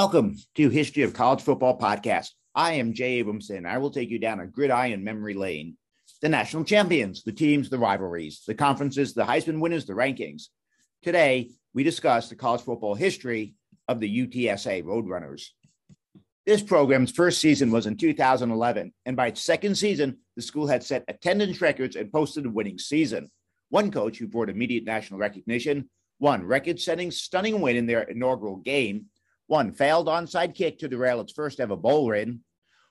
Welcome to History of College Football Podcast. I am Jay Abramson. I will take you down a gridiron memory lane. The national champions, the teams, the rivalries, the conferences, the Heisman winners, the rankings. Today, we discuss the college football history of the UTSA Roadrunners. This program's first season was in 2011, and by its second season, the school had set attendance records and posted a winning season. One coach who brought immediate national recognition, one record setting stunning win in their inaugural game, one failed onside kick to derail its first ever bowl win,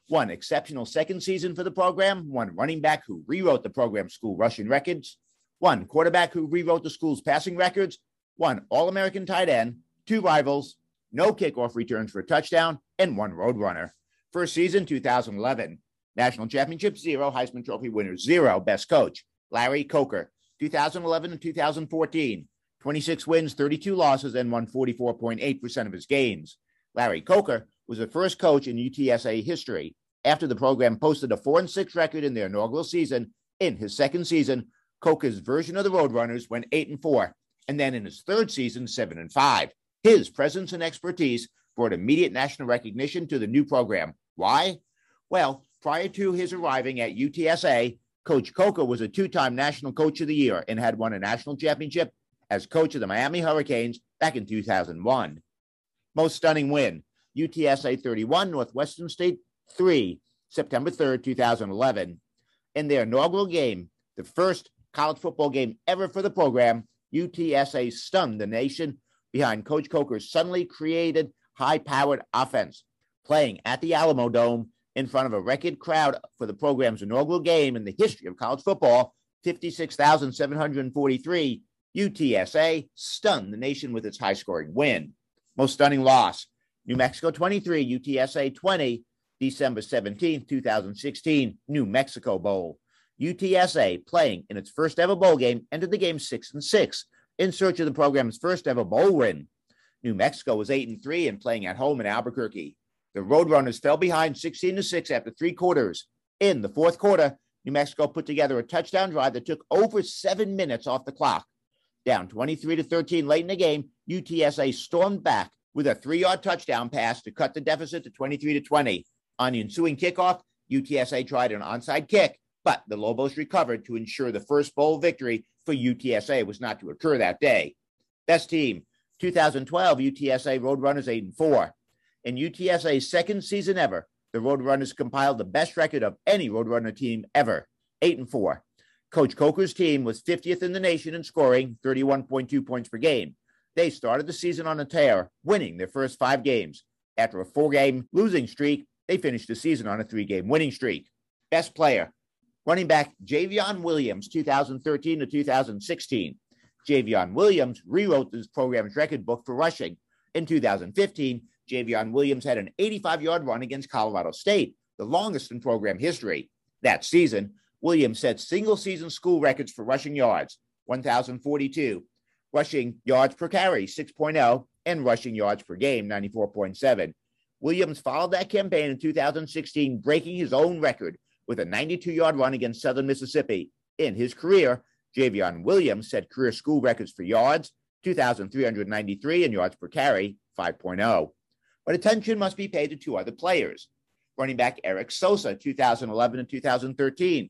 one exceptional second season for the program, one running back who rewrote the program's school rushing records, one quarterback who rewrote the school's passing records, one All American tight end, two rivals, no kickoff returns for a touchdown, and one roadrunner. First season 2011. National championship zero, Heisman Trophy winner zero, best coach Larry Coker. 2011 and 2014. 26 wins, 32 losses, and won 44.8% of his games. Larry Coker was the first coach in UTSA history after the program posted a 4 and 6 record in their inaugural season. In his second season, Coker's version of the Roadrunners went 8 and 4, and then in his third season, 7 and 5. His presence and expertise brought immediate national recognition to the new program. Why? Well, prior to his arriving at UTSA, Coach Coker was a two time National Coach of the Year and had won a national championship as coach of the Miami Hurricanes back in 2001. Most stunning win UTSA 31, Northwestern State 3, September 3rd, 2011. In their inaugural game, the first college football game ever for the program, UTSA stunned the nation behind Coach Coker's suddenly created high powered offense, playing at the Alamodome in front of a record crowd for the program's inaugural game in the history of college football 56,743 UTSA stunned the nation with its high scoring win. Most stunning loss New Mexico 23, UTSA 20, December 17, 2016, New Mexico Bowl. UTSA playing in its first ever bowl game ended the game 6 and 6 in search of the program's first ever bowl win. New Mexico was 8 and 3 and playing at home in Albuquerque. The Roadrunners fell behind 16 to 6 after 3 quarters. In the fourth quarter, New Mexico put together a touchdown drive that took over 7 minutes off the clock. Down 23 to 13 late in the game, UTSA stormed back with a three yard touchdown pass to cut the deficit to 23 to 20. On the ensuing kickoff, UTSA tried an onside kick, but the Lobos recovered to ensure the first bowl victory for UTSA was not to occur that day. Best team 2012 UTSA Roadrunners 8 and 4. In UTSA's second season ever, the Roadrunners compiled the best record of any Roadrunner team ever 8 and 4. Coach Coker's team was 50th in the nation in scoring, 31.2 points per game. They started the season on a tear, winning their first five games. After a four game losing streak, they finished the season on a three game winning streak. Best player, running back Jarveon Williams, 2013 to 2016. Jarveon Williams rewrote this program's record book for rushing. In 2015, Jarveon Williams had an 85 yard run against Colorado State, the longest in program history. That season, Williams set single season school records for rushing yards 1,042, rushing yards per carry 6.0, and rushing yards per game 94.7. Williams followed that campaign in 2016, breaking his own record with a 92 yard run against Southern Mississippi. In his career, Jarveon Williams set career school records for yards 2,393 and yards per carry 5.0. But attention must be paid to two other players running back Eric Soza, 2011 and 2013.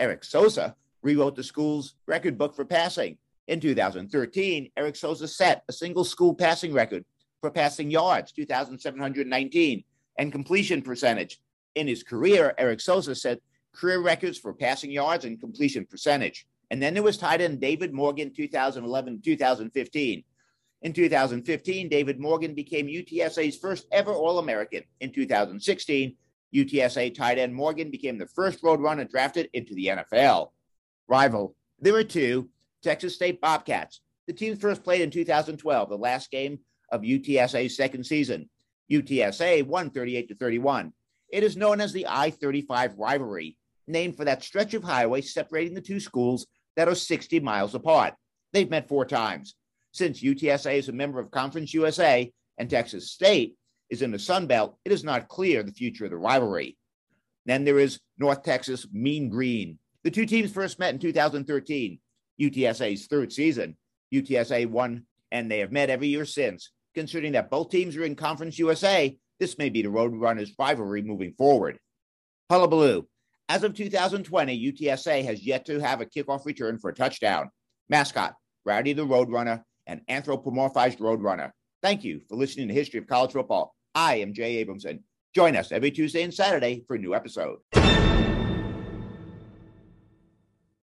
Eric Soza rewrote the school's record book for passing. In 2013, Eric Soza set a single school passing record for passing yards, 2,719, and completion percentage. In his career, Eric Soza set career records for passing yards and completion percentage. And then there was tight end David Morgan, 2011 2015. In 2015, David Morgan became UTSA's first ever All American. In 2016, UTSA tight end Morgan became the first Roadrunner drafted into the NFL. Rival, there were two Texas State Bobcats. The teams first played in 2012, the last game of UTSA's second season. UTSA won 38 to 31. It is known as the I 35 rivalry, named for that stretch of highway separating the two schools that are 60 miles apart. They've met four times. Since UTSA is a member of Conference USA and Texas State is in the Sun Belt, it is not clear the future of the rivalry. Then there is North Texas Mean Green. The two teams first met in 2013, UTSA's third season. UTSA won, and they have met every year since. Considering that both teams are in Conference USA, this may be the Roadrunners' rivalry moving forward. Hullabaloo. As of 2020, UTSA has yet to have a kickoff return for a touchdown. Mascot, Rowdy the Roadrunner, and anthropomorphized Roadrunner. Thank you for listening to History of College Football. I am Jay Abramson. Join us every Tuesday and Saturday for a new episode.